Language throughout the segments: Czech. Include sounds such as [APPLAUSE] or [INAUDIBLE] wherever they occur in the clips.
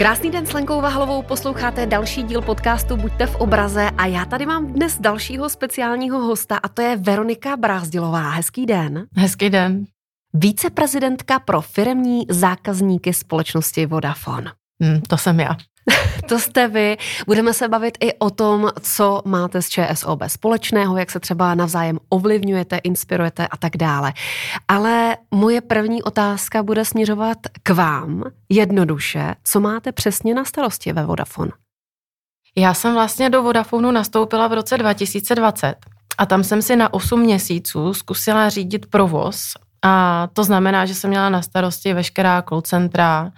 Krásný den s Lenkou Vahlovou, posloucháte další díl podcastu Buďte v obraze a já tady mám dnes dalšího speciálního hosta a to je Veronika Brázdilová. Hezký den. Hezký den. Víceprezidentka pro firmní zákazníky společnosti Vodafone. Hmm, to jsem já. [LAUGHS] to jste vy. Budeme se bavit i o tom, co máte s ČSOB společného, jak se třeba navzájem ovlivňujete, inspirujete a tak dále. Ale moje první otázka bude směřovat k vám jednoduše. Co máte přesně na starosti ve Vodafone? Já jsem vlastně do Vodafonu nastoupila v roce 2020 a tam jsem si na 8 měsíců zkusila řídit provoz a to znamená, že jsem měla na starosti veškerá call centra,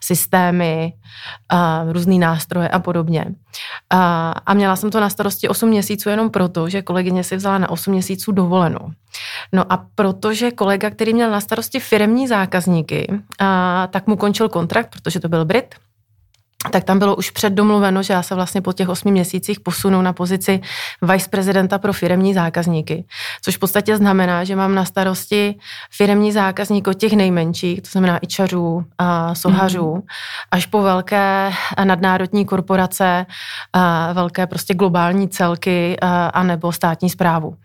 systémy, a různý nástroje a podobně. A, a měla jsem to na starosti 8 měsíců jenom proto, že kolegyně si vzala na 8 měsíců dovolenou. No a protože kolega, který měl na starosti firmní zákazníky, a, tak mu končil kontrakt, protože to byl Brit, tak tam bylo už předdomluveno, že já se vlastně po těch osmi měsících posunu na pozici viceprezidenta pro firemní zákazníky, což v podstatě znamená, že mám na starosti firemní zákazník od těch nejmenších, to znamená ičařů, a sohařů, mm. až po velké nadnárodní korporace, a velké prostě globální celky a, a nebo státní zprávu.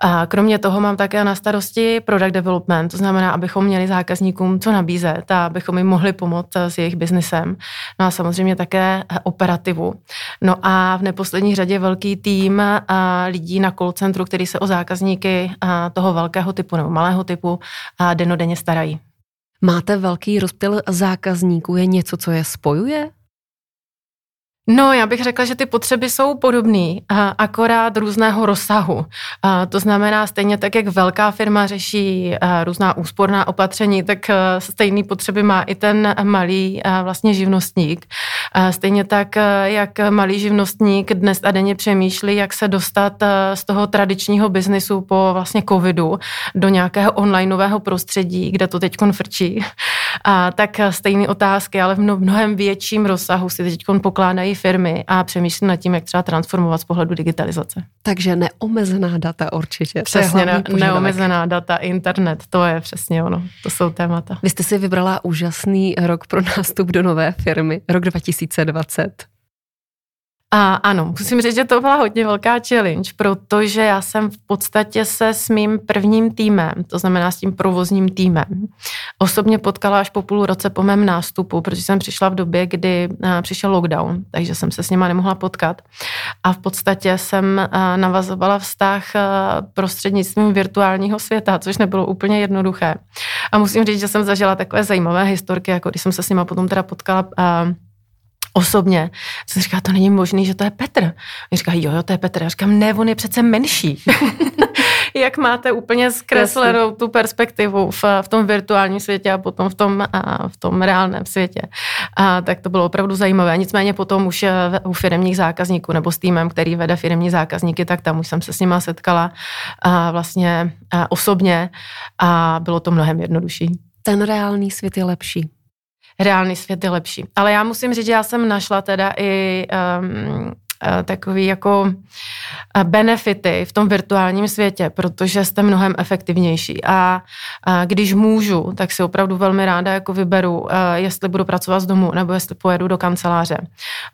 A kromě toho mám také na starosti product development, to znamená, abychom měli zákazníkům co nabízet a abychom jim mohli pomoct s jejich biznesem. No a samozřejmě také operativu. No a v neposlední řadě velký tým lidí na call centru, který se o zákazníky toho velkého typu nebo malého typu denodenně starají. Máte velký rozptyl zákazníků, je něco, co je spojuje? No, já bych řekla, že ty potřeby jsou podobné, akorát různého rozsahu. To znamená, stejně tak, jak velká firma řeší různá úsporná opatření, tak stejné potřeby má i ten malý vlastně živnostník. Stejně tak, jak malý živnostník dnes a denně přemýšlí, jak se dostat z toho tradičního biznisu po vlastně covidu do nějakého onlineového prostředí, kde to teď frčí, tak stejné otázky, ale v mnohem větším rozsahu si teď pokládají firmy a přemýšlím nad tím, jak třeba transformovat z pohledu digitalizace. Takže neomezená data určitě. Přesně, ne, neomezená data, internet, to je přesně ono, to jsou témata. Vy jste si vybrala úžasný rok pro nástup do nové firmy, rok 2020. A ano, musím říct, že to byla hodně velká challenge, protože já jsem v podstatě se s mým prvním týmem, to znamená s tím provozním týmem, osobně potkala až po půl roce po mém nástupu, protože jsem přišla v době, kdy přišel lockdown, takže jsem se s nima nemohla potkat. A v podstatě jsem navazovala vztah prostřednictvím virtuálního světa, což nebylo úplně jednoduché. A musím říct, že jsem zažila takové zajímavé historky, jako když jsem se s nima potom teda potkala osobně. Jsem říkala, to není možný, že to je Petr. Oni říkají, jo, jo, to je Petr. Já říkám, ne, on je přece menší. [LAUGHS] Jak máte úplně zkreslenou tu perspektivu v, v tom virtuálním světě a potom v tom, a, v tom reálném světě. A, tak to bylo opravdu zajímavé. Nicméně potom už eh, u firmních zákazníků nebo s týmem, který vede firmní zákazníky, tak tam už jsem se s nima setkala a vlastně a osobně a bylo to mnohem jednodušší. Ten reálný svět je lepší reálný svět je lepší. Ale já musím říct, že já jsem našla teda i um, takový jako benefity v tom virtuálním světě, protože jste mnohem efektivnější a, a když můžu, tak si opravdu velmi ráda jako vyberu, jestli budu pracovat z domu nebo jestli pojedu do kanceláře,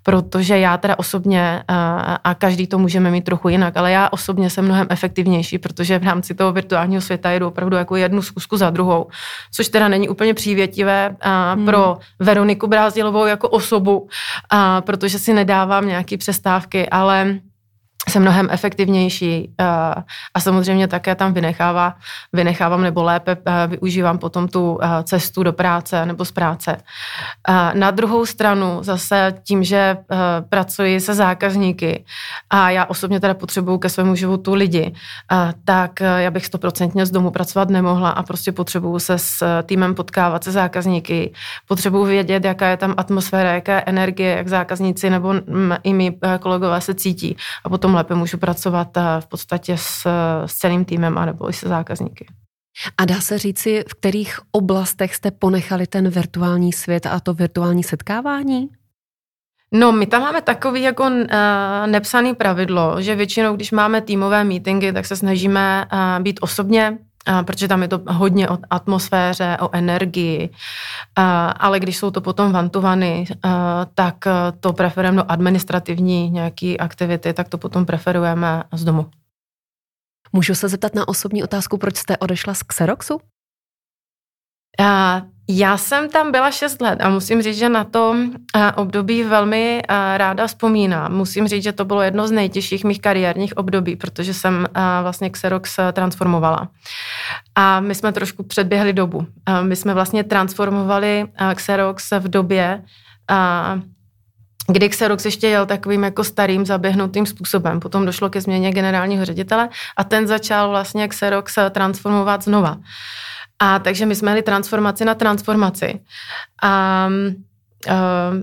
protože já teda osobně a, každý to můžeme mít trochu jinak, ale já osobně jsem mnohem efektivnější, protože v rámci toho virtuálního světa jedu opravdu jako jednu zkusku za druhou, což teda není úplně přívětivé a, hmm. pro Veroniku Brázdilovou jako osobu, a, protože si nedávám nějaký přestávky, ale jsem mnohem efektivnější eh, a samozřejmě také tam vynechává, vynechávám nebo lépe eh, využívám potom tu eh, cestu do práce nebo z práce. Na druhou stranu zase tím, že pracuji se zákazníky a já osobně teda potřebuju ke svému životu lidi, tak já bych stoprocentně z domu pracovat nemohla a prostě potřebuju se s týmem potkávat se zákazníky, potřebuju vědět, jaká je tam atmosféra, jaká je energie, jak zákazníci nebo i my kolegové se cítí a potom lépe můžu pracovat eh, v podstatě s, s celým týmem anebo i se zákazníky. A dá se říci, v kterých oblastech jste ponechali ten virtuální svět a to virtuální setkávání? No, my tam máme takový jako uh, nepsaný pravidlo, že většinou, když máme týmové meetingy, tak se snažíme uh, být osobně protože tam je to hodně o atmosféře, o energii, ale když jsou to potom vantovany, tak to preferujeme do administrativní nějaké aktivity, tak to potom preferujeme z domu. Můžu se zeptat na osobní otázku, proč jste odešla z Xeroxu? Já jsem tam byla 6 let a musím říct, že na to období velmi ráda vzpomínám. Musím říct, že to bylo jedno z nejtěžších mých kariérních období, protože jsem vlastně Xerox transformovala. A my jsme trošku předběhli dobu. My jsme vlastně transformovali Xerox v době, kdy Xerox ještě jel takovým jako starým zaběhnutým způsobem. Potom došlo ke změně generálního ředitele a ten začal vlastně Xerox transformovat znova. A takže my jsme měli transformaci na transformaci. A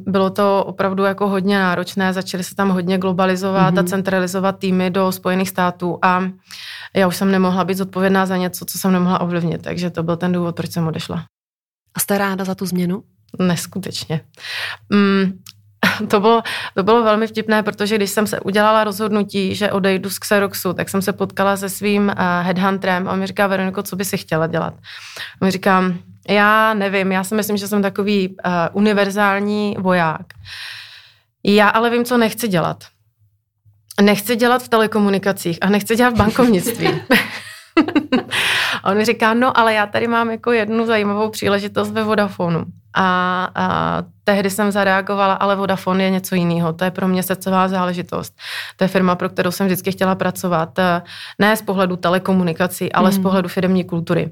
bylo to opravdu jako hodně náročné, začaly se tam hodně globalizovat mm-hmm. a mhm. centralizovat týmy do Spojených států a já už jsem nemohla být zodpovědná za něco, co jsem nemohla ovlivnit, takže to byl ten důvod, proč jsem odešla. A jste ráda za tu změnu? Neskutečně. Mm, [LAUGHS] to bylo, to bylo velmi vtipné, protože když jsem se udělala rozhodnutí, že odejdu z Xeroxu, tak jsem se potkala se svým uh, headhunterem a on mi říká, Veroniko, co by si chtěla dělat? A mi říkám, já nevím, já si myslím, že jsem takový uh, univerzální voják. Já ale vím, co nechci dělat. Nechci dělat v telekomunikacích a nechci dělat v bankovnictví. [LAUGHS] a on mi říká, no ale já tady mám jako jednu zajímavou příležitost ve Vodafonu. A, a tehdy jsem zareagovala, ale Vodafone je něco jiného. To je pro mě srdcová záležitost. To je firma, pro kterou jsem vždycky chtěla pracovat. Eh, ne z pohledu telekomunikací, ale mm. z pohledu firmní kultury.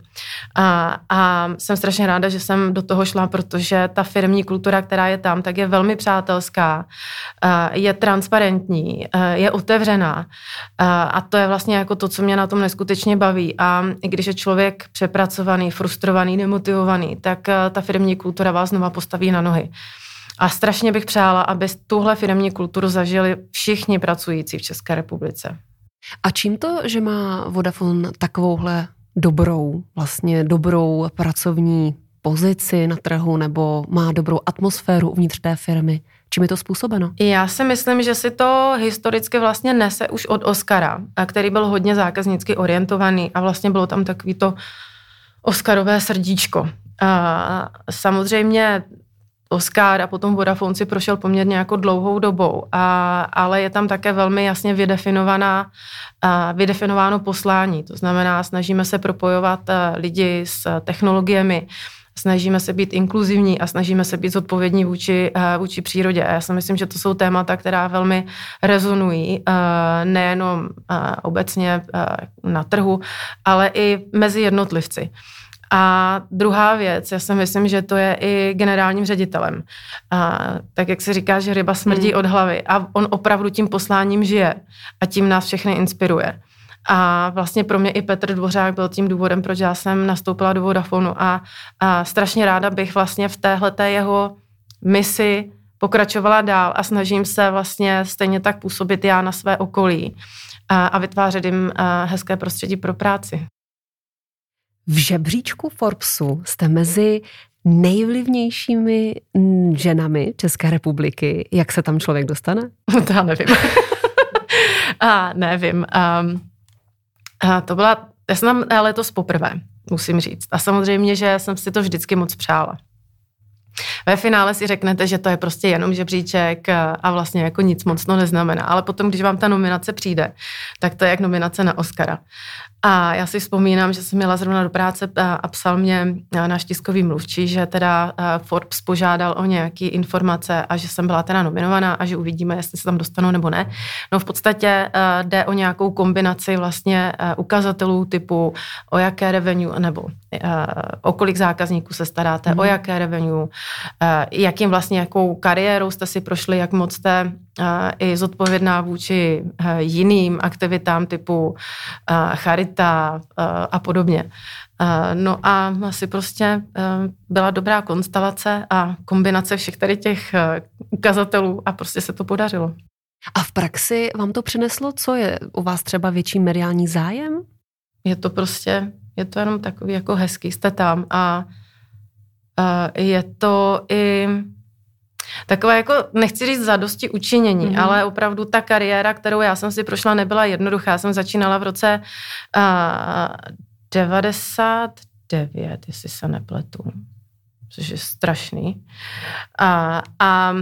A, a jsem strašně ráda, že jsem do toho šla, protože ta firmní kultura, která je tam, tak je velmi přátelská, eh, je transparentní, eh, je otevřená. A to je vlastně jako to, co mě na tom neskutečně baví. A i když je člověk přepracovaný, frustrovaný, nemotivovaný, tak ta firmní kultura vás znova postaví na nohy. A strašně bych přála, aby tuhle firmní kulturu zažili všichni pracující v České republice. A čím to, že má Vodafone takovouhle dobrou, vlastně dobrou pracovní pozici na trhu nebo má dobrou atmosféru uvnitř té firmy? Čím je to způsobeno? Já si myslím, že si to historicky vlastně nese už od Oscara, který byl hodně zákaznicky orientovaný a vlastně bylo tam takový to Oscarové srdíčko. A samozřejmě Oscar a potom Vodafone si prošel poměrně jako dlouhou dobou, a, ale je tam také velmi jasně vydefinovaná, a, vydefinováno poslání. To znamená, snažíme se propojovat a, lidi s technologiemi, snažíme se být inkluzivní a snažíme se být zodpovědní vůči, vůči přírodě. A já si myslím, že to jsou témata, která velmi rezonují nejenom obecně na trhu, ale i mezi jednotlivci. A druhá věc, já si myslím, že to je i generálním ředitelem. A, tak jak se říká, že ryba smrdí hmm. od hlavy a on opravdu tím posláním žije a tím nás všechny inspiruje. A vlastně pro mě i Petr Dvořák byl tím důvodem, proč já jsem nastoupila do Vodafonu a, a strašně ráda bych vlastně v téhleté jeho misi pokračovala dál a snažím se vlastně stejně tak působit já na své okolí a, a vytvářet jim hezké prostředí pro práci. V žebříčku Forbesu jste mezi nejvlivnějšími ženami České republiky. Jak se tam člověk dostane? To [LAUGHS] já nevím. [LAUGHS] a nevím. Um, a to byla, já jsem tam letos poprvé, musím říct. A samozřejmě, že jsem si to vždycky moc přála. Ve finále si řeknete, že to je prostě jenom žebříček a vlastně jako nic moc to neznamená. Ale potom, když vám ta nominace přijde, tak to je jak nominace na Oscara. A já si vzpomínám, že jsem měla zrovna do práce a psal mě náš tiskový mluvčí, že teda Forbes požádal o nějaké informace a že jsem byla teda nominovaná a že uvidíme, jestli se tam dostanu nebo ne. No v podstatě jde o nějakou kombinaci vlastně ukazatelů typu o jaké revenue nebo o kolik zákazníků se staráte, mm. o jaké revenue, jakým vlastně jakou kariérou jste si prošli, jak moc jste i zodpovědná vůči jiným aktivitám typu charita a podobně. No a asi prostě byla dobrá konstelace a kombinace všech tady těch ukazatelů a prostě se to podařilo. A v praxi vám to přineslo, co je u vás třeba větší mediální zájem? Je to prostě, je to jenom takový jako hezký, jste tam a je to i takové jako, nechci říct zadosti učinění, mm-hmm. ale opravdu ta kariéra, kterou já jsem si prošla, nebyla jednoduchá. Já jsem začínala v roce uh, 99, jestli se nepletu, což je strašný. A, a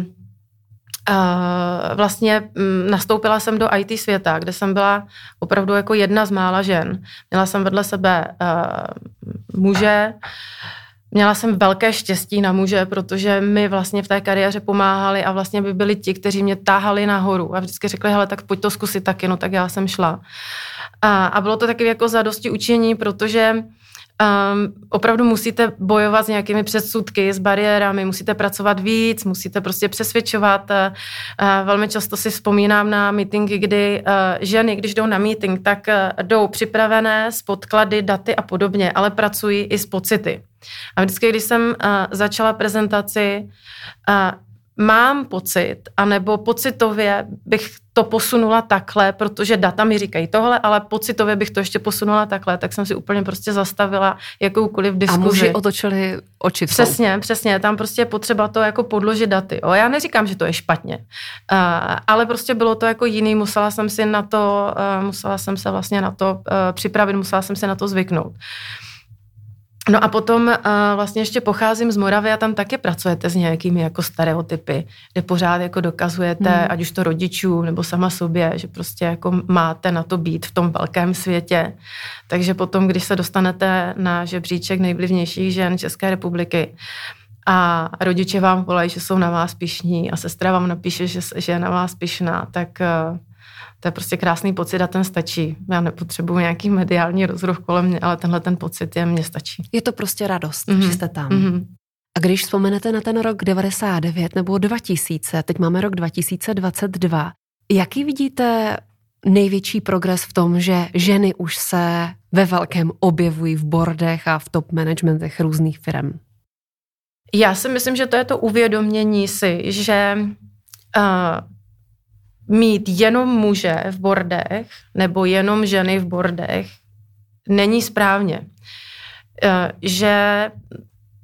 Uh, vlastně um, nastoupila jsem do IT světa, kde jsem byla opravdu jako jedna z mála žen. Měla jsem vedle sebe uh, muže, Měla jsem velké štěstí na muže, protože mi vlastně v té kariéře pomáhali a vlastně by byli ti, kteří mě táhali nahoru a vždycky řekli, hele, tak pojď to zkusit taky, no tak já jsem šla. A, a bylo to taky jako zadosti učení, protože Um, opravdu musíte bojovat s nějakými předsudky, s bariérami, musíte pracovat víc, musíte prostě přesvědčovat. Uh, velmi často si vzpomínám na meetingy, kdy uh, ženy, když jdou na meeting, tak uh, jdou připravené s podklady, daty a podobně, ale pracují i s pocity. A vždycky, když jsem uh, začala prezentaci, uh, mám pocit, anebo pocitově bych to posunula takhle, protože data mi říkají tohle, ale pocitově bych to ještě posunula takhle, tak jsem si úplně prostě zastavila jakoukoliv diskuzi. A muži otočili oči. Přesně, přesně, tam prostě je potřeba to jako podložit daty. O, já neříkám, že to je špatně, uh, ale prostě bylo to jako jiný, musela jsem si na to, uh, musela jsem se vlastně na to uh, připravit, musela jsem se na to zvyknout. Uh, No a potom uh, vlastně ještě pocházím z Moravy a tam taky pracujete s nějakými jako stereotypy, kde pořád jako dokazujete, hmm. ať už to rodičů nebo sama sobě, že prostě jako máte na to být v tom velkém světě. Takže potom, když se dostanete na žebříček nejvlivnějších žen České republiky, a rodiče vám volají, že jsou na vás pišní a sestra vám napíše, že, že je na vás pišná, tak uh, to je prostě krásný pocit a ten stačí. Já nepotřebuji nějaký mediální rozruch kolem mě, ale tenhle ten pocit je mně stačí. Je to prostě radost, mm-hmm. že jste tam. Mm-hmm. A když vzpomenete na ten rok 99 nebo 2000, teď máme rok 2022, jaký vidíte největší progres v tom, že ženy už se ve velkém objevují v bordech a v top managementech různých firm? Já si myslím, že to je to uvědomění si, že uh, mít jenom muže v bordech nebo jenom ženy v bordech není správně. Eh, že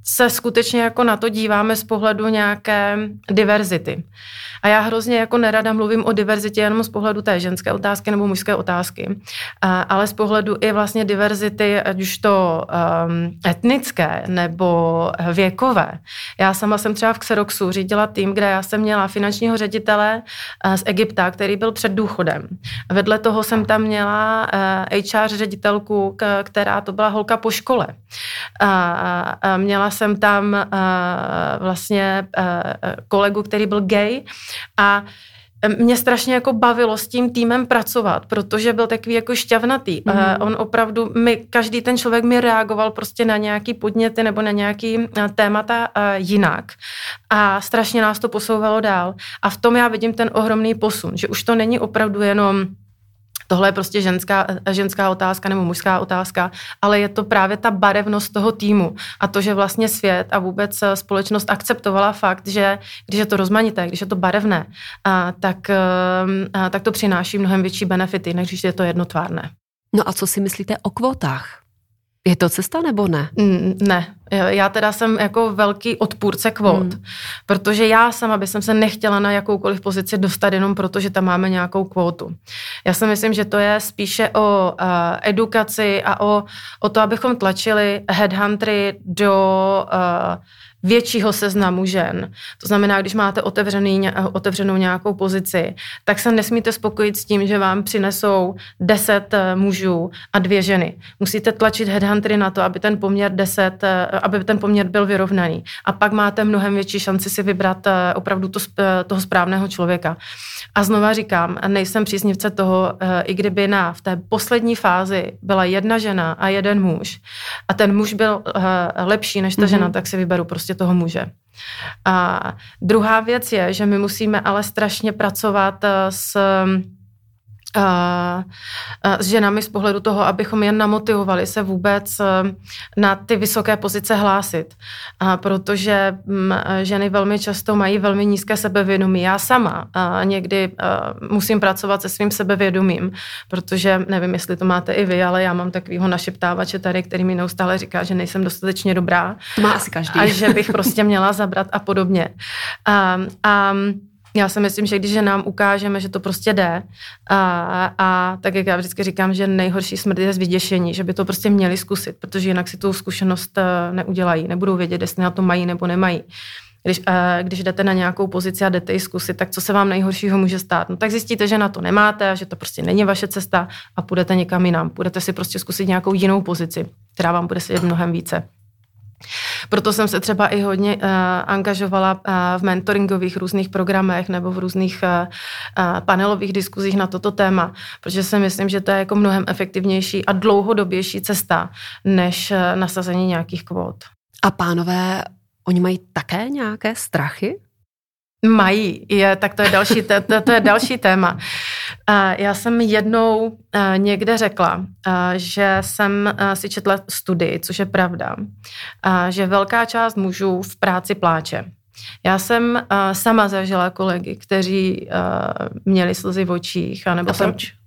se skutečně jako na to díváme z pohledu nějaké diverzity. A já hrozně jako nerada mluvím o diverzitě jenom z pohledu té ženské otázky nebo mužské otázky, ale z pohledu i vlastně diverzity, ať už to um, etnické nebo věkové. Já sama jsem třeba v Xeroxu řídila tým, kde já jsem měla finančního ředitele uh, z Egypta, který byl před důchodem. Vedle toho jsem tam měla HR ředitelku, k, která to byla holka po škole. A, a měla jsem tam uh, vlastně uh, kolegu, který byl gay a mě strašně jako bavilo s tím týmem pracovat, protože byl takový jako šťavnatý. Mm-hmm. Uh, on opravdu, my, každý ten člověk mi reagoval prostě na nějaký podněty nebo na nějaký uh, témata uh, jinak. A strašně nás to posouvalo dál. A v tom já vidím ten ohromný posun, že už to není opravdu jenom tohle je prostě ženská, ženská otázka nebo mužská otázka, ale je to právě ta barevnost toho týmu a to, že vlastně svět a vůbec společnost akceptovala fakt, že když je to rozmanité, když je to barevné, a, tak, a, tak to přináší mnohem větší benefity, než když je to jednotvárné. No a co si myslíte o kvótách? Je to cesta nebo ne? Mm, ne. Já teda jsem jako velký odpůrce kvót, mm. protože já sama bych se nechtěla na jakoukoliv pozici dostat jenom proto, že tam máme nějakou kvótu. Já si myslím, že to je spíše o uh, edukaci a o, o to, abychom tlačili headhuntery do uh, většího seznamu žen. To znamená, když máte otevřený, otevřenou nějakou pozici, tak se nesmíte spokojit s tím, že vám přinesou deset eh, mužů a dvě ženy. Musíte tlačit headhuntery na to, aby ten poměr deset, eh, aby ten poměr byl vyrovnaný. A pak máte mnohem větší šanci si vybrat eh, opravdu to, toho správného člověka. A znova říkám, nejsem příznivce toho, i kdyby na v té poslední fázi byla jedna žena a jeden muž a ten muž byl lepší než ta mm-hmm. žena, tak si vyberu prostě prostě toho muže. A druhá věc je, že my musíme ale strašně pracovat eh, s s ženami z pohledu toho, abychom jen namotivovali se vůbec eh, na ty vysoké pozice hlásit. A protože mm, ženy velmi často mají velmi nízké sebevědomí. Já sama někdy eh, musím pracovat se svým sebevědomím, protože nevím, jestli to máte i vy, ale já mám takovýho našeptávače tady, který mi neustále říká, že nejsem dostatečně dobrá. To má asi každý. A že bych prostě měla zabrat a podobně. A, a Já si myslím, že když nám ukážeme, že to prostě jde a, a tak jak já vždycky říkám, že nejhorší smrt je z vyděšení, že by to prostě měli zkusit, protože jinak si tu zkušenost eh, neudělají, nebudou vědět, jestli na to mají nebo nemají. Když, uh, když jdete na nějakou pozici a jdete ji zkusit, tak co se vám nejhoršího může stát? No tak zjistíte, že na to nemáte že to prostě není vaše cesta a půjdete někam jinam. Půjdete si prostě zkusit nějakou jinou pozici, která vám bude sedět mnohem více. Proto jsem se třeba i hodně uh, angažovala uh, v mentoringových různých programech nebo v různých uh, uh, panelových diskuzích na toto téma, protože si myslím, že to je jako mnohem efektivnější a dlouhodobější cesta než uh, nasazení nějakých kvót. A pánové, oni mají také nějaké strachy? Mají, je, tak to je další, to, to je další téma. Já jsem jednou někde řekla, že jsem si četla studii, což je pravda, že velká část mužů v práci pláče. Já jsem sama zažila kolegy, kteří měli slzy v očích. A nebo a proč? Jsem,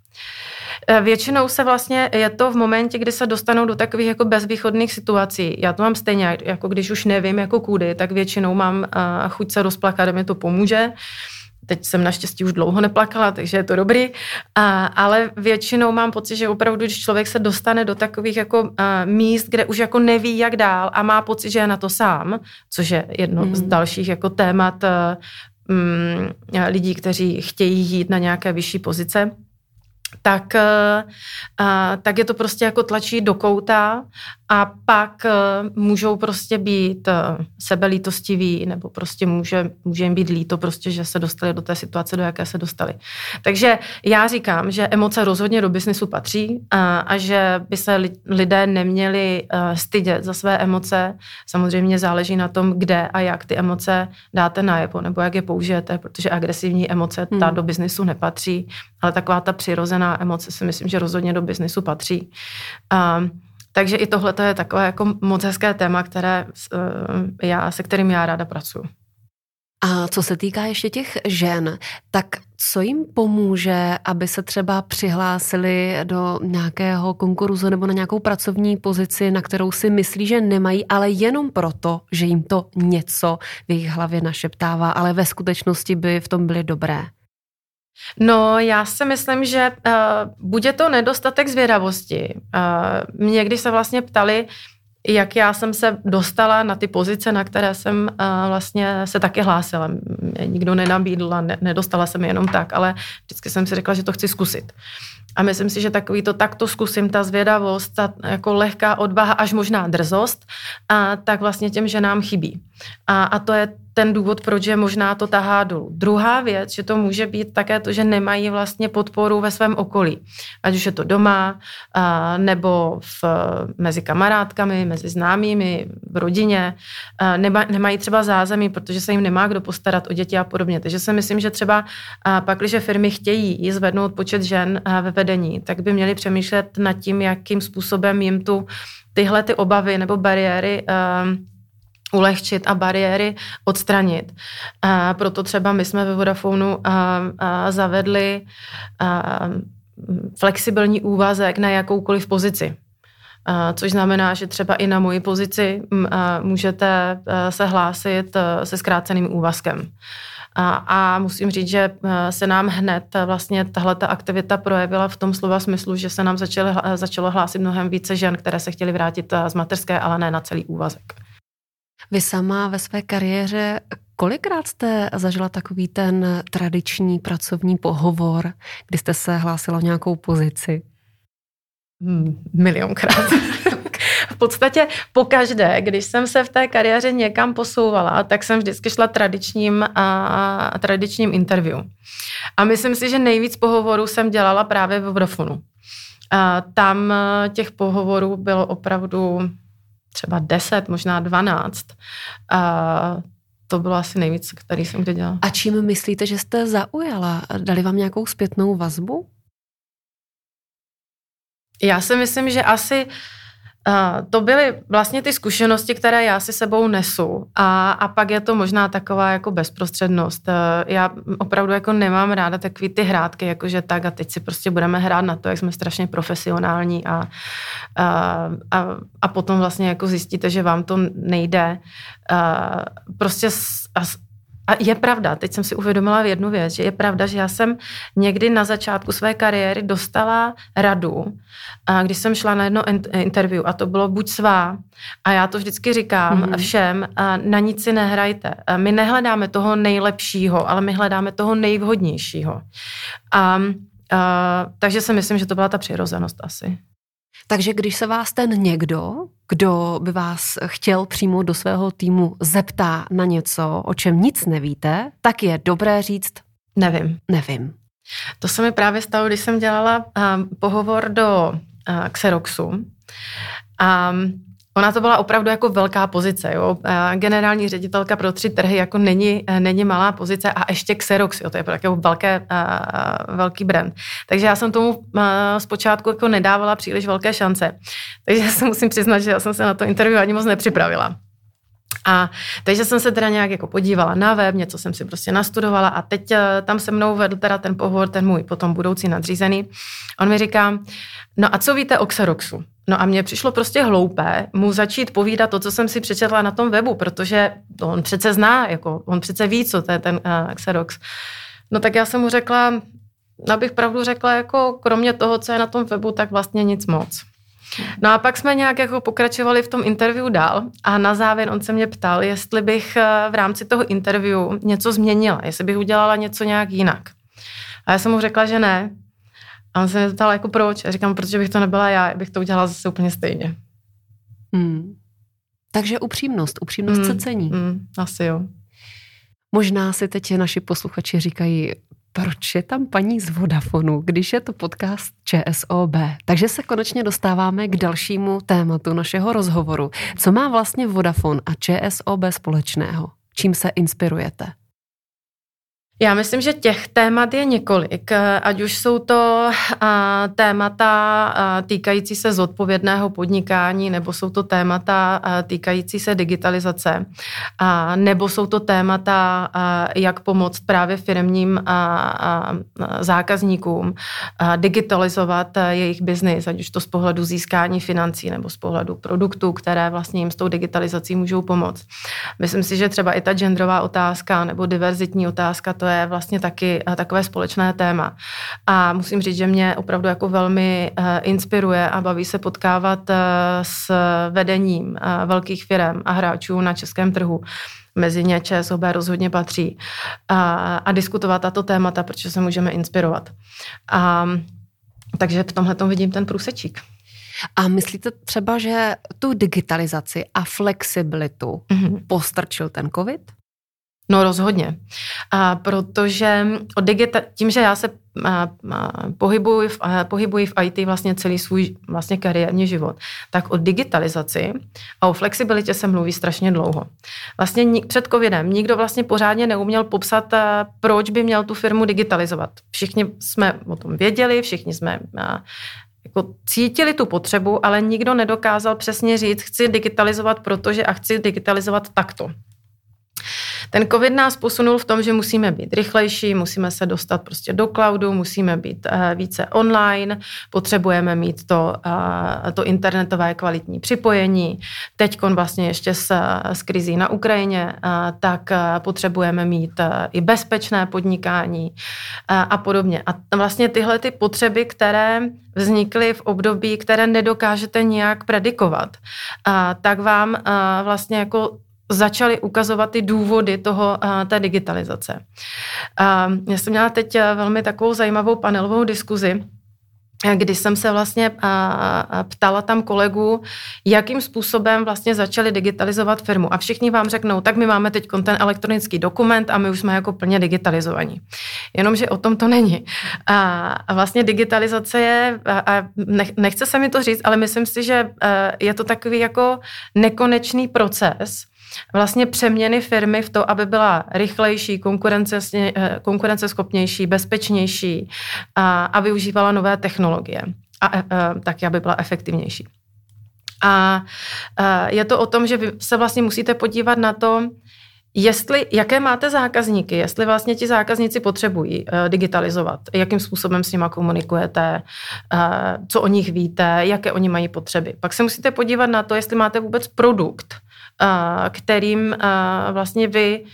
většinou se vlastně, je to v momentě, kdy se dostanou do takových jako bezvýchodných situací. Já to mám stejně, jako když už nevím jako kudy, tak většinou mám uh, chuť se rozplakat, mi to pomůže. Teď jsem naštěstí už dlouho neplakala, takže je to dobrý. A, ale většinou mám pocit, že opravdu, když člověk se dostane do takových jako uh, míst, kde už jako neví, jak dál a má pocit, že je na to sám, což je jedno mm. z dalších jako témat um, lidí, kteří chtějí jít na nějaké vyšší pozice, tak, eh, tak je to prostě jako tlačí do kouta a pak uh, můžou prostě být uh, sebelítostiví nebo prostě může, může jim být líto prostě, že se dostali do té situace, do jaké se dostali. Takže já říkám, že emoce rozhodně do biznesu patří a, a že by se lidé neměli uh, stydět za své emoce. Samozřejmě záleží na tom, kde a jak ty emoce dáte najevo nebo jak je použijete, protože agresivní emoce ta hmm. do biznesu nepatří, ale taková ta přirozená emoce si myslím, že rozhodně do biznesu patří. Uh, takže i tohle je takové jako moc hezké téma, které eh, já, se kterým já ráda pracuji. A co se týká ještě těch žen, tak co jim pomůže, aby se třeba přihlásili do nějakého konkurzu nebo na nějakou pracovní pozici, na kterou si myslí, že nemají, ale jenom proto, že jim to něco v jejich hlavě našeptává, ale ve skutečnosti by v tom byly dobré? No, já si myslím, že uh, bude to nedostatek zvědavosti. Uh, mě, když se vlastně ptali, jak já jsem se dostala na ty pozice, na které jsem uh, vlastně se taky hlásila. Mě nikdo nenabídl a ne, nedostala jsem jenom tak, ale vždycky jsem si řekla, že to chci zkusit. A myslím si, že takový to takto zkusím, ta zvědavost, ta jako lehká odvaha, až možná drzost, a tak vlastně těm ženám chybí. A, a to je ten důvod, proč je možná to tahá dolů. Druhá věc, že to může být také to, že nemají vlastně podporu ve svém okolí. Ať už je to doma, a, nebo v, mezi kamarádkami, mezi známými, v rodině. A, nema, nemají třeba zázemí, protože se jim nemá kdo postarat o děti a podobně. Takže si myslím, že třeba a, pak, když firmy chtějí zvednout počet žen ve vedení, tak by měli přemýšlet nad tím, jakým způsobem jim tu tyhle ty obavy nebo bariéry ulehčit a bariéry odstranit. A proto třeba my jsme ve Vodafonu a, a zavedli a, flexibilní úvazek na jakoukoliv pozici. A, což znamená, že třeba i na moji pozici a, můžete a, se hlásit se zkráceným úvazkem. A, a musím říct, že se nám hned vlastně tahle ta aktivita projevila v tom slova smyslu, že se nám začalo, začalo hlásit mnohem více žen, které se chtěly vrátit z mateřské, ale ne na celý úvazek. Vy sama ve své kariéře kolikrát jste zažila takový ten tradiční pracovní pohovor, kdy jste se hlásila o nějakou pozici? Hmm, milionkrát. v podstatě pokaždé, když jsem se v té kariéře někam posouvala, tak jsem vždycky šla tradičním, a, tradičním interview. A myslím si, že nejvíc pohovorů jsem dělala právě v Vodafonu. A tam těch pohovorů bylo opravdu třeba 10, možná 12. A to bylo asi nejvíc, který jsem kdy dělala. A čím myslíte, že jste zaujala? Dali vám nějakou zpětnou vazbu? Já si myslím, že asi uh, To byly vlastně ty zkušenosti, které já si sebou nesu a, a pak je to možná taková jako bezprostřednost. Uh, já opravdu jako nemám ráda takový ty hrátky, jakože tak a teď si prostě budeme hrát na to, jak jsme strašně profesionální a, a, a, a potom vlastně jako zjistíte, že vám to nejde. Uh, prostě s, a, a A je pravda, teď jsem si uvědomila jednu věc, že je pravda, že já jsem někdy na začátku své kariéry dostala radu, když jsem šla na jedno interview a to bylo buď svá. A já to vždycky říkám mm-hmm. všem, na nic si nehrajte. My nehledáme toho nejlepšího, ale my hledáme toho nejvhodnějšího. A, a, takže si myslím, že to byla ta přirozenost asi. Takže když se vás ten někdo, kdo by vás chtěl přímo do svého týmu zeptá na něco, o čem nic nevíte, tak je dobré říct nevím. Nevím. To se mi právě stalo, když jsem dělala uh, pohovor do uh, Xeroxu. A um, Ona to byla opravdu jako velká pozice. Jo? Generální ředitelka pro tři trhy jako není, není malá pozice a ještě Xerox, jo? to je jako velké, velký brand. Takže já jsem tomu zpočátku jako nedávala příliš velké šance. Takže já se musím přiznat, že já jsem se na to interview ani moc nepřipravila. A takže jsem se teda nějak jako podívala na web, něco jsem si prostě nastudovala a teď uh, tam se mnou vedl teda ten pohovor, ten můj potom budoucí nadřízený. On mi říká, no a co víte o Xeroxu? No a mně přišlo prostě hloupé mu začít povídat to, co jsem si přečetla na tom webu, protože on přece zná, jako on přece ví, co to je ten uh, Xerox. No tak já jsem mu řekla, abych pravdu řekla, jako kromě toho, co je na tom webu, tak vlastně nic moc. No a pak jsme nějak jako pokračovali v tom interview dál a na závěr on se mě ptal, jestli bych eh, v rámci toho interview něco změnila, jestli bych udělala něco nějak jinak. A já jsem mu řekla, že ne. A on se mě ptal, jako proč. A říkám, protože bych to nebyla já, bych to udělala zase úplně stejně. Hmm. Takže upřímnost, upřímnost hmm. se cení. Hmm, asi jo. Možná si teď naši posluchači říkají, proč je tam paní z Vodafonu, když je to podcast ČSOB. Takže se konečně dostáváme k dalšímu tématu našeho rozhovoru. Co má vlastně Vodafone a ČSOB společného? Čím se inspirujete? Já myslím, že těch témat je několik, ať už jsou to témata týkající se zodpovědného podnikání, nebo jsou to témata týkající se digitalizace, nebo jsou to témata, jak pomoct právě firmním zákazníkům digitalizovat jejich biznis, ať už to z pohledu získání financí nebo z pohledu produktů, které vlastně jim s tou digitalizací můžou pomoct. Myslím si, že třeba i ta genderová otázka nebo diverzitní otázka, to je je vlastně taky eh, takové společné téma. A musím říct, že mě opravdu jako velmi eh, inspiruje a baví se potkávat eh, s vedením velkých firm a hráčů na českém trhu mezi ně ČSOB rozhodně patří a, a diskutovat tato témata, protože se můžeme inspirovat. A, takže v tomhle vidím ten průsečík. A myslíte třeba, že tu digitalizaci a flexibilitu mm-hmm. postrčil ten COVID? No rozhodně. A protože od digita- tím, že já se a, a, pohybuji, v, a, pohybuji v IT vlastně celý svůj vlastně kariérní život, tak o digitalizaci a o flexibilitě se mluví strašně dlouho. Vlastně ni- před covidem nikdo vlastně pořádně neuměl popsat, a, proč by měl tu firmu digitalizovat. Všichni jsme o tom věděli, všichni jsme a, jako cítili tu potřebu, ale nikdo nedokázal přesně říct, chci digitalizovat, protože a chci digitalizovat takto. Ten COVID nás posunul v tom, že musíme být rychlejší, musíme se dostat prostě do cloudu, musíme být uh, více online, potřebujeme mít to, uh, to internetové kvalitní připojení. Teď vlastně ještě s, s krizí na Ukrajině, uh, tak potřebujeme mít i bezpečné podnikání a podobně. A vlastně tyhle ty potřeby, které vznikly v období, které nedokážete nějak predikovat, tak vám vlastně jako začaly ukazovat ty důvody toho, té digitalizace. Já jsem měla teď velmi takovou zajímavou panelovou diskuzi, kdy jsem se vlastně ptala tam kolegů, jakým způsobem vlastně začali digitalizovat firmu. A všichni vám řeknou, tak my máme teď ten elektronický dokument a my už jsme jako plně digitalizovaní. Jenomže o tom to není. A vlastně digitalizace je, a nechce se mi to říct, ale myslím si, že je to takový jako nekonečný proces, vlastně přeměny firmy v to, aby byla rychlejší, eh, konkurenceschopnější, bezpečnější a, a využívala nové technologie a, a eh, taky, aby byla efektivnější. A, a je to o tom, že vy se vlastně musíte podívat na to, Jestli, jaké máte zákazníky, jestli vlastně ti zákazníci potřebují uh, digitalizovat, jakým způsobem s nimi komunikujete, uh, co o nich víte, jaké oni mají potřeby. Pak se musíte podívat na to, jestli máte vůbec produkt, kterým vlastně vy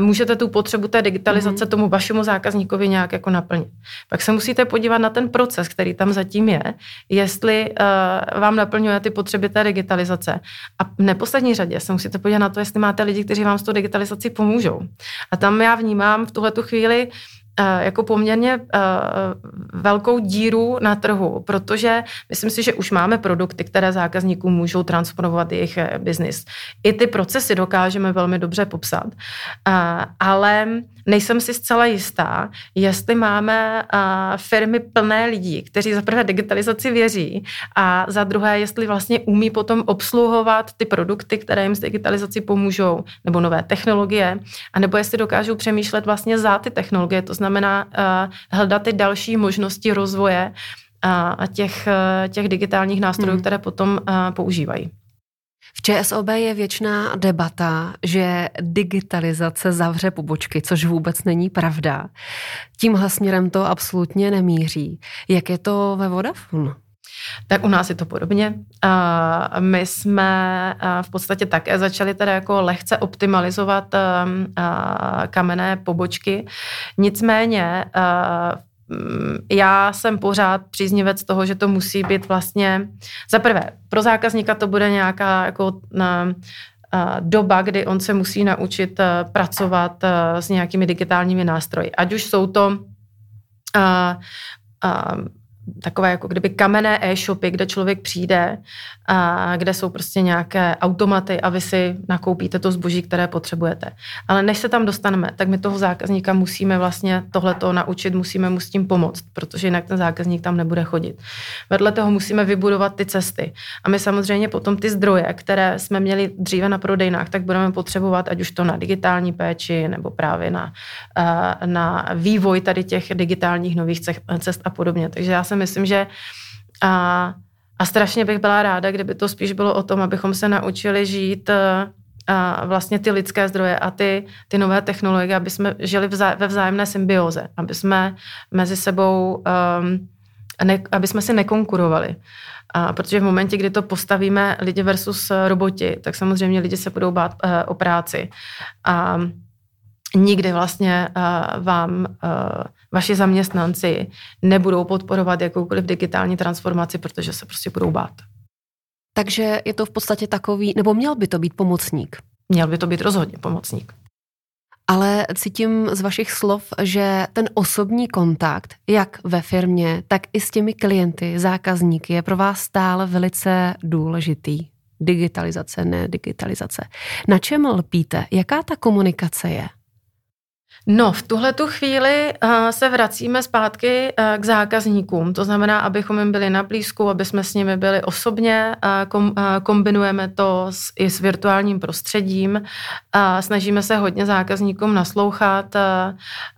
můžete tu potřebu té digitalizace mm-hmm. tomu vašemu zákazníkovi nějak jako naplnit. Pak se musíte podívat na ten proces, který tam zatím je, jestli vám naplňuje ty potřeby té digitalizace. A v neposlední řadě se musíte podívat na to, jestli máte lidi, kteří vám s tou digitalizací pomůžou. A tam já vnímám v tuhle chvíli Eh, jako poměrně eh, velkou díru na trhu, protože myslím si, že už máme produkty, které zákazníkům můžou transformovat jejich eh, biznis. I ty procesy dokážeme velmi dobře popsat, ale nejsem si zcela jistá, jestli máme firmy plné lidí, kteří za prvé digitalizaci věří a za druhé, jestli vlastně umí potom obsluhovat ty produkty, které jim s digitalizací pomůžou, nebo nové technologie, anebo jestli dokážou přemýšlet vlastně za ty technologie, to znamená hledat ty další možnosti rozvoje a těch, těch digitálních nástrojů, hmm. které potom používají. V ČSOB je věčná debata, že digitalizace zavře pobočky, což vůbec není pravda. Tímhle směrem to absolutně nemíří. Jak je to ve Vodafone? Tak u nás je to podobně. My jsme v podstatě také začali teda jako lehce optimalizovat kamenné pobočky. Nicméně Mm, já jsem pořád příznivec toho, že to musí být vlastně, za prvé, pro zákazníka to bude nějaká jako na, doba, kdy on se musí naučit pracovat s nějakými digitálními nástroji. Ať už jsou to takové jako kdyby kamenné e-shopy, kde člověk přijde, a kde jsou prostě nějaké automaty a vy si nakoupíte to zboží, které potřebujete. Ale než se tam dostaneme, tak my toho zákazníka musíme vlastně tohleto naučit, musíme mu s tím pomoct, protože jinak ten zákazník tam nebude chodit. Vedle toho musíme vybudovat ty cesty. A my samozřejmě potom ty zdroje, které jsme měli dříve na prodejnách, tak budeme potřebovat, ať už to na digitální péči nebo právě na, na vývoj tady těch digitálních nových cest a podobně. Takže já myslím, že a, a strašně bych byla ráda, kdyby to spíš bylo o tom, abychom se naučili žít a vlastně ty lidské zdroje a ty, ty nové technologie, aby jsme žili vzá, ve vzájemné symbioze, aby jsme mezi sebou, um, ne, aby jsme si nekonkurovali. A protože v momentě, kdy to postavíme lidi versus roboti, tak samozřejmě lidi se budou bát uh, o práci. A nikdy vlastně uh, vám uh, vaši zaměstnanci nebudou podporovat jakoukoliv digitální transformaci, protože se prostě budou bát. Takže je to v podstatě takový, nebo měl by to být pomocník? Měl by to být rozhodně pomocník. Ale cítím z vašich slov, že ten osobní kontakt, jak ve firmě, tak i s těmi klienty, zákazníky, je pro vás stále velice důležitý. Digitalizace, ne digitalizace. Na čem lpíte? Jaká ta komunikace je? No, v tuhle tu chvíli uh, se vracíme zpátky uh, k zákazníkům. To znamená, abychom jim byli na blízku, aby jsme s nimi byli osobně. Uh, kom, uh, kombinujeme to s, i s virtuálním prostředím. Uh, snažíme se hodně zákazníkům naslouchat uh,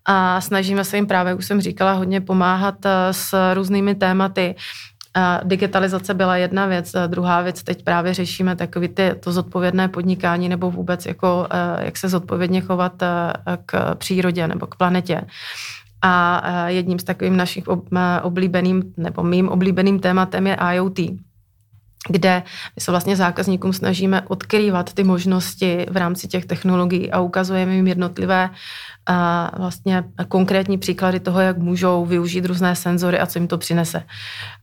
a snažíme se jim právě, už jsem říkala, hodně pomáhat uh, s různými tématy. Digitalizace byla jedna věc, druhá věc, teď právě řešíme takový ty, to zodpovědné podnikání nebo vůbec jako, eh, jak se zodpovědně chovat eh, k přírodě nebo k planetě. A eh, jedním z takovým našich oblíbeným, nebo mým oblíbeným tématem je IoT kde my se vlastně zákazníkům snažíme odkrývat ty možnosti v rámci těch technologií a ukazujeme jim jednotlivé a vlastně konkrétní příklady toho, jak můžou využít různé senzory a co jim to přinese.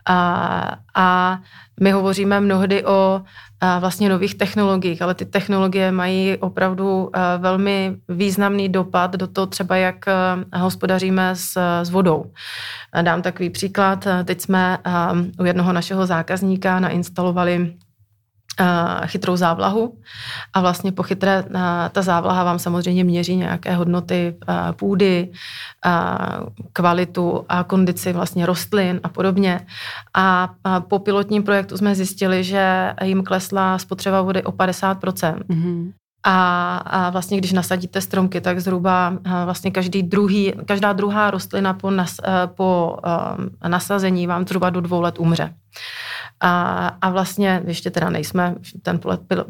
A, a my hovoříme mnohdy o a vlastně nových technologiích, ale ty technologie mají opravdu velmi významný dopad do toho třeba, jak hospodaříme s, s vodou. Dám takový příklad. Teď jsme u jednoho našeho zákazníka nainstalovali chytrou závlahu a vlastně po chytré, ta závlaha vám samozřejmě měří nějaké hodnoty půdy, kvalitu a kondici vlastně rostlin a podobně. A po pilotním projektu jsme zjistili, že jim klesla spotřeba vody o 50%. Mm-hmm. A, a vlastně, když nasadíte stromky, tak zhruba vlastně každý druhý, každá druhá rostlina po, nas, po nasazení vám zhruba do dvou let umře. A, a vlastně, ještě teda nejsme, ten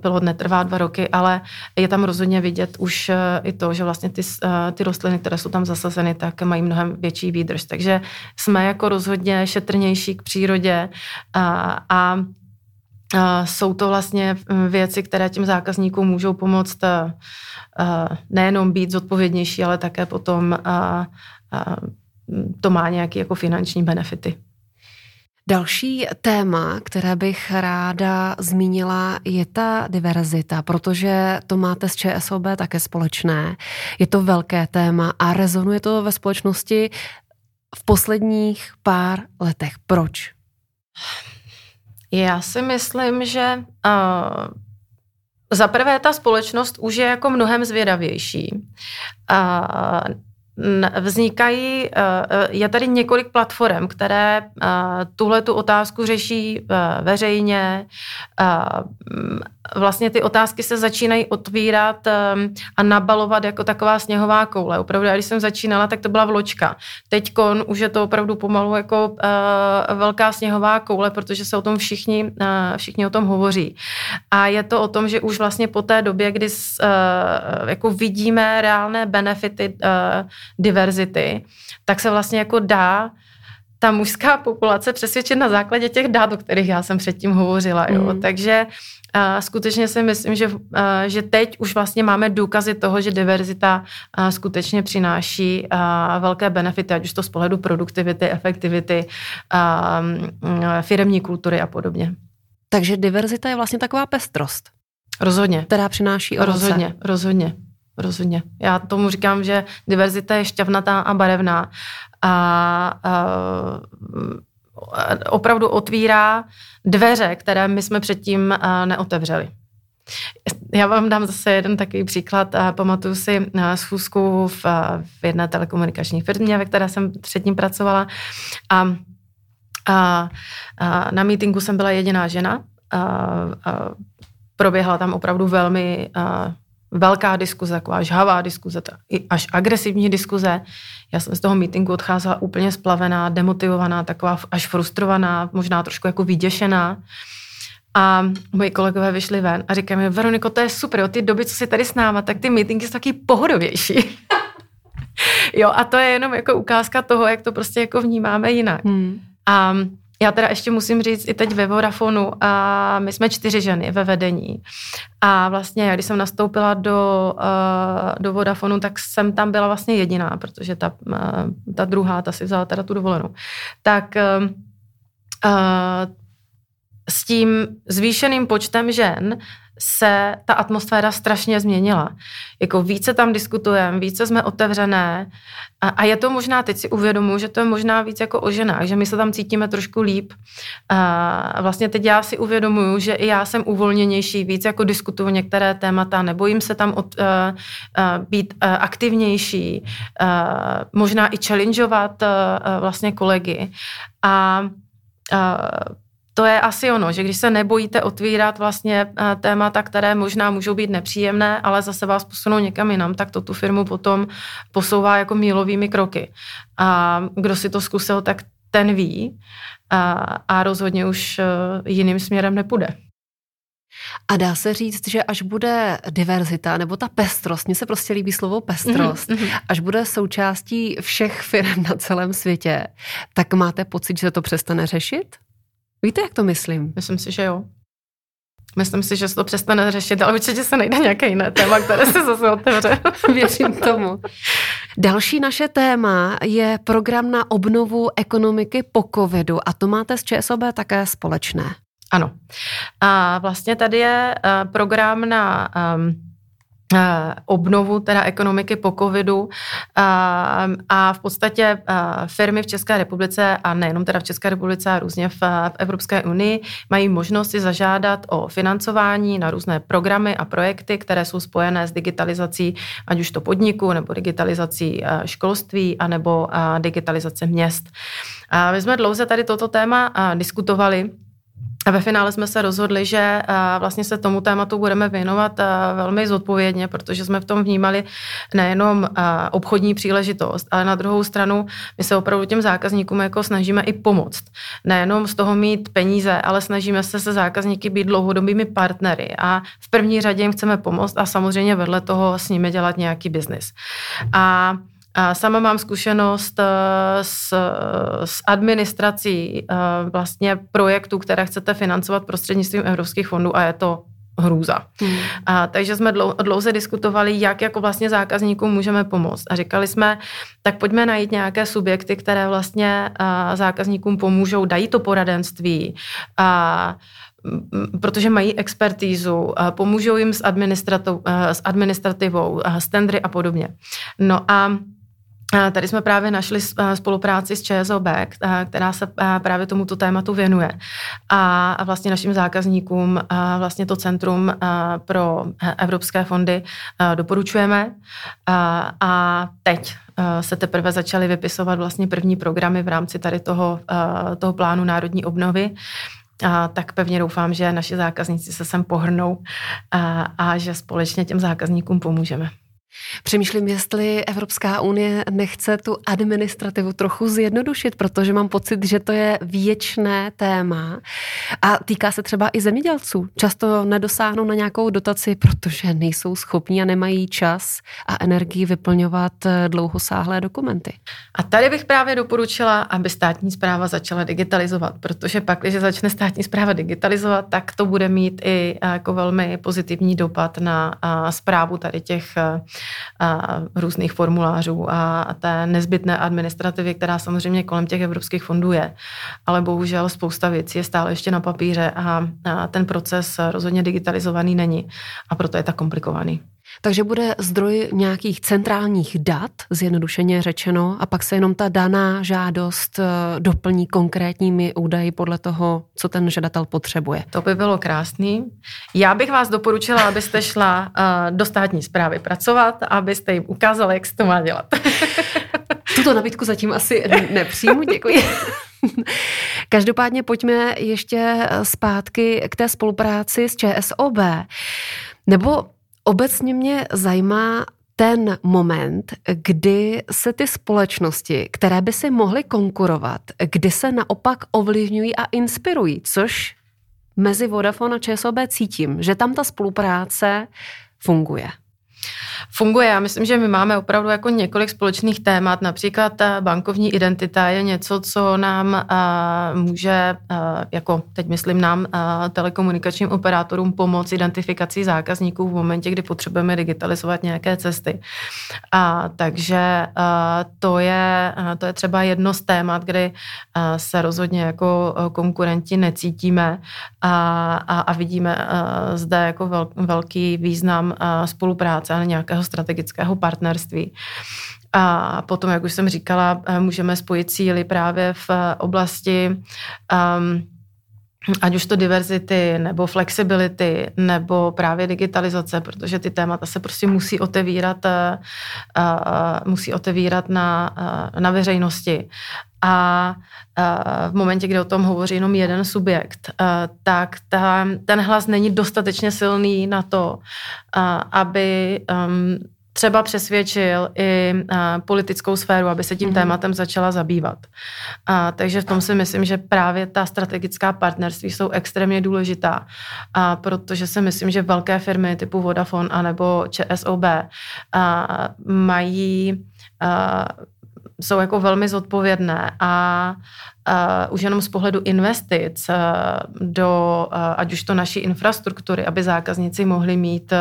pilot netrvá dva roky, ale je tam rozhodně vidět už e, i to, že vlastně ty, e, ty rostliny, které jsou tam zasazeny, tak mají mnohem větší výdrž. Takže jsme jako rozhodně šetrnější k přírodě a, a jsou to vlastně věci, které těm zákazníkům můžou pomoct nejenom být zodpovědnější, ale také potom to má nějaké jako finanční benefity. Další téma, které bych ráda zmínila, je ta diverzita, protože to máte s ČSOB také společné. Je to velké téma a rezonuje to ve společnosti v posledních pár letech. Proč? Já si myslím, že uh, za prvé ta společnost už je jako mnohem zvědavější. Uh, vznikají, eh, eh, je tady několik platform, které eh, tuhle tu otázku řeší veřejně. Vlastně ty otázky se začínají otvírat a nabalovat jako taková sněhová koule. Opravdu, když jsem začínala, tak to byla vločka. Teď už je to opravdu pomalu jako velká sněhová koule, protože se o tom všichni, všichni o tom hovoří. A je to o tom, že už vlastně po té době, kdy jako vidíme reálné benefity diverzity, tak se vlastně jako dá ta mužská populace přesvědčit na základě těch dát, o kterých já jsem předtím hovořila. Jo? Mm. Takže uh, skutečně si myslím, že, uh, že teď už vlastně máme důkazy toho, že diverzita uh, skutečně přináší uh, velké benefity, ať už to z pohledu produktivity, efektivity, uh, firemní kultury a podobně. Takže diverzita je vlastně taková pestrost. Rozhodně. Která přináší ovoce. Rozhodně, rozhodně. Rozhodně. Já tomu říkám, že diverzita je šťavnatá a barevná a, a opravdu otvírá dveře, které my jsme předtím neotevřeli. Já vám dám zase jeden takový příklad. Pamatuju si schůzku v, v jedné telekomunikační firmě, ve které jsem předtím pracovala. A, a, a na meetingu jsem byla jediná žena. A, a proběhla tam opravdu velmi a, velká diskuze, taková žhavá diskuze, až agresivní diskuze. Já jsem z toho meetingu odcházela úplně splavená, demotivovaná, taková až frustrovaná, možná trošku jako vyděšená. A moji kolegové vyšli ven a říkají mi, Veroniko, to je super, jo, ty doby, co jsi tady s náma, tak ty meetingy jsou taky pohodovější. [LAUGHS] jo, a to je jenom jako ukázka toho, jak to prostě jako vnímáme jinak. Hmm. A já teda ještě musím říct i teď ve Vodafonu, a my jsme čtyři ženy ve vedení. A vlastně, když jsem nastoupila do, uh, do Vodafonu, tak jsem tam byla vlastně jediná, protože ta, uh, ta druhá, ta si vzala teda tu dovolenou. Tak uh, s tím zvýšeným počtem žen se ta atmosféra strašně změnila. Jako více tam diskutujeme, více jsme otevřené a, a je to možná, teď si uvědomuji, že to je možná víc jako o ženách, že my se tam cítíme trošku líp. A vlastně teď já si uvědomuju, že i já jsem uvolněnější, víc jako diskutuju některé témata, nebojím se tam od, uh, uh, být uh, aktivnější, uh, možná i challengeovat vlastně kolegy. A uh, to je asi ono, že když se nebojíte otvírat vlastně eh, témata, které možná můžou být nepříjemné, ale zase vás posunou někam jinam, tak to tu firmu potom posouvá jako mílovými kroky. A kdo si to zkusil, tak ten ví a, a rozhodně už eh, jiným směrem nepůjde. A dá se říct, že až bude diverzita, nebo ta pestrost, mně se prostě líbí slovo pestrost, mm-hmm. až bude součástí všech firm na celém světě, tak máte pocit, že se to přestane řešit? Víte, jak to myslím? Myslím si, že jo. Myslím si, že se to přestane řešit, ale určitě se najde nějaké jiné téma, které se zase otevře. [LAUGHS] Věřím tomu. Další naše téma je program na obnovu ekonomiky po covidu a to máte s ČSOB také společné. Ano. A vlastně tady je eh, program na um, obnovu teda ekonomiky po covidu eh, a v podstatě eh, firmy v České republice a nejenom teda v České republice a různě v Evropské unii mají možnost si zažádat o financování na různé programy a projekty, které jsou spojené s digitalizací, ať už to podniku, nebo digitalizací školství, anebo digitalizace měst. A my jsme dlouze tady toto téma diskutovali a ve finále jsme se rozhodli, že eh, vlastně se tomu tématu budeme věnovat eh, velmi zodpovědně, protože jsme v tom vnímali nejenom eh, obchodní příležitost, ale na druhou stranu my se opravdu těm zákazníkům jako snažíme i pomoct. Nejenom z toho mít peníze, ale snažíme se se zákazníky být dlouhodobými partnery a v první řadě jim chceme pomoct a samozřejmě vedle toho s nimi dělat nějaký biznis. A sama mám zkušenost s, s administrací vlastně projektů, které chcete financovat prostřednictvím evropských fondů a je to hrůza. Hmm. A, takže jsme dlou, dlouze diskutovali, jak jako vlastně zákazníkům můžeme pomoct. A říkali jsme, tak pojďme najít nějaké subjekty, které vlastně a, zákazníkům pomůžou, dají to poradenství, a, protože mají expertízu, pomůžou jim s, s administrativou, s tendry a podobně. No a Tady jsme právě našli spolupráci s ČSOB, která se právě tomuto tématu věnuje. A vlastně našim zákazníkům vlastně to Centrum pro evropské fondy doporučujeme. A teď se teprve začaly vypisovat vlastně první programy v rámci tady toho, toho plánu národní obnovy. A tak pevně doufám, že naši zákazníci se sem pohrnou a, a že společně těm zákazníkům pomůžeme. Přemýšlím, jestli Evropská unie nechce tu administrativu trochu zjednodušit, protože mám pocit, že to je věčné téma a týká se třeba i zemědělců. Často nedosáhnou na nějakou dotaci, protože nejsou schopní a nemají čas a energii vyplňovat dlouhosáhlé dokumenty. A tady bych právě doporučila, aby státní zpráva začala digitalizovat, protože pak, když začne státní zpráva digitalizovat, tak to bude mít i jako velmi pozitivní dopad na zprávu tady těch a různých formulářů a té nezbytné administrativy, která samozřejmě kolem těch evropských fondů je. Ale bohužel spousta věcí je stále ještě na papíře a, a ten proces rozhodně digitalizovaný není a proto je tak komplikovaný. Takže bude zdroj nějakých centrálních dat, zjednodušeně řečeno, a pak se jenom ta daná žádost eh, doplní konkrétními údaji podle toho, co ten žadatel potřebuje. To by bylo krásný. Já bych vás doporučila, abyste šla eh, do státní zprávy pracovat, abyste jim ukázala, jak se to má dělat. [LAUGHS] Tuto nabídku zatím asi nepřijmu, děkuji. [LAUGHS] Každopádně pojďme ještě zpátky k té spolupráci s ČSOB. Nebo Obecně mě zajímá ten moment, kdy se ty společnosti, které by si mohly konkurovat, kdy se naopak ovlivňují a inspirují, což mezi Vodafone a ČSOB cítím, že tam ta spolupráce funguje funguje. Já myslím, že my máme opravdu jako několik společných témat. Například ta bankovní identita je něco, co nám uh, může, uh, jako teď myslím nám, uh, telekomunikačním operátorům pomoct identifikací zákazníků v momentě, kdy potřebujeme digitalizovat nějaké cesty. A takže uh, to, je, uh, to je třeba jedno z témat, kdy uh, se rozhodně jako konkurenti necítíme a, a, a vidíme uh, zde jako vel, velký význam spolupráce a nějakého strategického partnerství. A potom, jak už jsem říkala, eh, můžeme spojit síly právě v eh, oblasti um, ať už to diverzity, nebo flexibility, nebo právě digitalizace, protože ty témata se prostě musí otevírat, uh, musí otevírat na, uh, na veřejnosti. A v momentě, kdy o tom hovoří jenom jeden subjekt, tak ta, ten hlas není dostatečně silný na to, aby um, třeba přesvědčil i politickou sféru, aby se tím mm-hmm. tématem začala zabývat. A, takže v tom si myslím, že právě ta strategická partnerství jsou extrémně důležitá, a, protože si myslím, že velké firmy typu Vodafone anebo ČSOB a, mají jsou jako velmi zodpovědné a uh, už jenom z pohledu investic uh, do, uh, ať už to naší infrastruktury, aby zákazníci mohli mít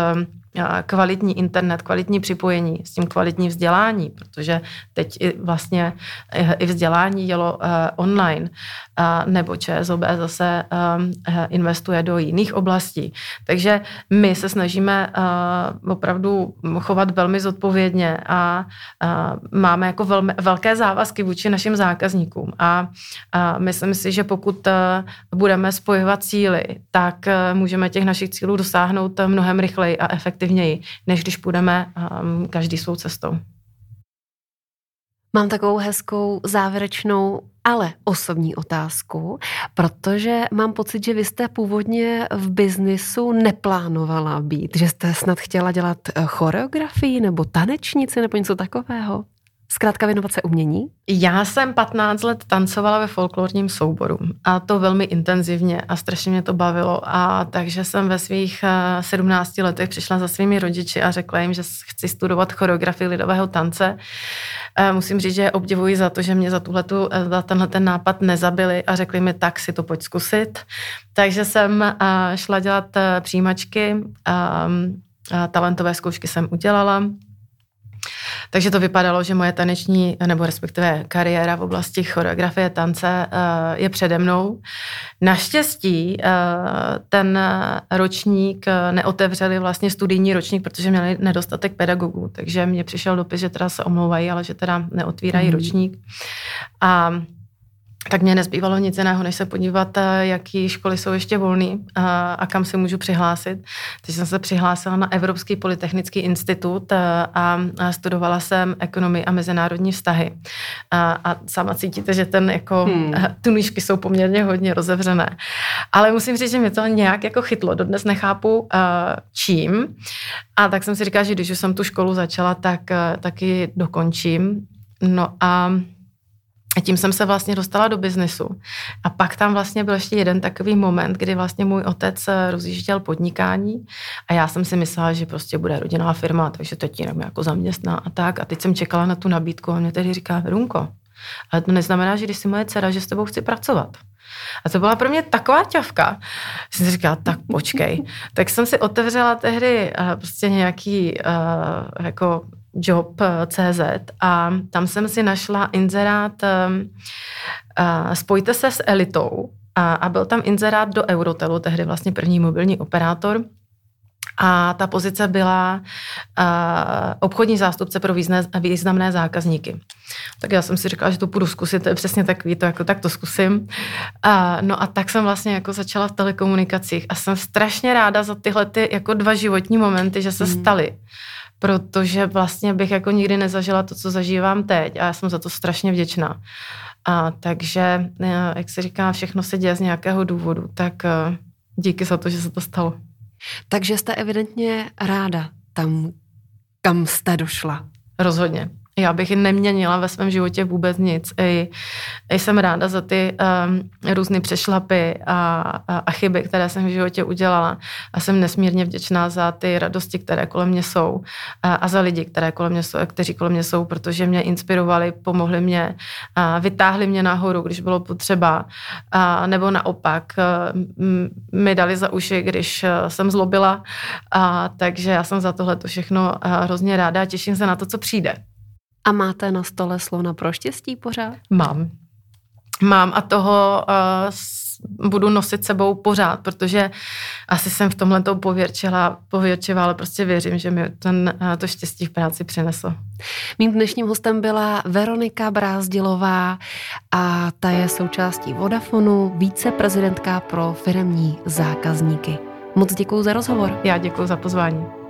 kvalitní internet, kvalitní připojení, s tím kvalitní vzdělání, protože teď i vlastně i vzdělání uh, online, nebo ČSOB zase investuje do jiných oblastí. Takže my se snažíme opravdu chovat velmi zodpovědně a máme jako velmi, velké závazky vůči našim zákazníkům. A, a myslím si, že pokud uh, budeme spojovat cíly, tak uh, můžeme těch našich cílů dosáhnout mnohem rychleji a efektivněji než když půjdeme um, každý svou cestou. Mám takovou hezkou závěrečnou, ale osobní otázku, protože mám pocit, že vy jste původně v biznisu neplánovala být, že jste snad chtěla dělat eh, choreografii nebo tanečnici nebo něco takového. Zkrátka věnovat se umění? Já jsem 15 let tancovala ve folklorním souboru a to velmi intenzivně a strašně mě to bavilo a takže jsem ve svých 17 letech přišla za svými rodiči a řekla jim, že chci studovat choreografii lidového tance. Musím říct, že obdivuji za to, že mě za, tuhletu, za tenhle ten nápad nezabili a řekli mi, tak si to pojď zkusit. Takže jsem šla dělat přijímačky, talentové zkoušky jsem udělala, takže to vypadalo, že moje taneční, nebo respektive kariéra v oblasti choreografie tance uh, je přede mnou. Naštěstí uh, ten ročník uh, neotevřeli vlastně studijní ročník, protože měli nedostatek pedagogů, takže mě přišel dopis, že teda se omlouvají, ale že teda neotvírají mm. ročník. A tak mě nezbývalo nic jiného, než se podívat, eh, jaký školy jsou ještě volné a, a kam se můžu přihlásit. Takže jsem se přihlásila na Evropský polytechnický institut a, eh, a, studovala jsem ekonomii a mezinárodní vztahy. A, a sama cítíte, že ten jako, hmm. Eh, tuníšky jsou poměrně hodně rozevřené. Ale musím říct, že mě to nějak jako chytlo. Dodnes nechápu čím. A tak jsem si říkala, že když už jsem tu školu začala, tak taky dokončím. No a a tím jsem se vlastně dostala do biznesu. A pak tam vlastně byl ještě jeden takový moment, kdy vlastně můj otec eh, rozjížděl podnikání a já jsem si myslela, že prostě bude rodinná firma, takže teď jenom jako zaměstná a tak. A teď jsem čekala na tu nabídku a mě tedy říká, Runko, ale to neznamená, že když jsi moje dcera, že s tebou chci pracovat. A to byla pro mě taková ťavka. Jsem si říkala, tak počkej. tak jsem si otevřela tehdy uh, prostě nějaký uh, jako job.cz a tam jsem si našla inzerát uh, spojte se s elitou a, a byl tam inzerát do Eurotelu, tehdy vlastně první mobilní operátor a ta pozice byla uh, obchodní zástupce pro význe, významné zákazníky. Tak já jsem si říkala, že to půjdu zkusit, to je přesně takový, to jako tak to zkusím. Uh, no a tak jsem vlastně jako začala v telekomunikacích a jsem strašně ráda za tyhle ty jako dva životní momenty, že se mm. staly protože vlastně bych jako nikdy nezažila to, co zažívám teď a já jsem za to strašně vděčná. A takže, eh, jak se říká, všechno se děje z nějakého důvodu, tak eh, díky za to, že se to stalo. Takže jste evidentně ráda tam, kam jste došla. Rozhodně já bych neměnila ve svém životě vůbec nic. I, i jsem ráda za ty um, různé přešlapy a, a, a chyby, které jsem v životě udělala. A jsem nesmírně vděčná za ty radosti, které kolem mě jsou a, a za lidi, které kolem mě jsou, kteří kolem mě jsou, protože mě inspirovali, pomohli mě, a vytáhli mě nahoru, když bylo potřeba, a, nebo naopak mi dali za uši, když jsem zlobila. A, takže já jsem za tohle to všechno hrozně ráda a těším se na to, co přijde. A máte na stole slona pro štěstí pořád? Mám. Mám a toho uh, budu nosit sebou pořád, protože asi jsem v tomhle to pověrčila, pověrčila, ale prostě věřím, že mi ten, uh, to štěstí v práci přineslo. Mým dnešním hostem byla Veronika Brázdilová a ta je součástí Vodafonu, víceprezidentka pro firemní zákazníky. Moc děkuji za rozhovor. Já děkuji za pozvání.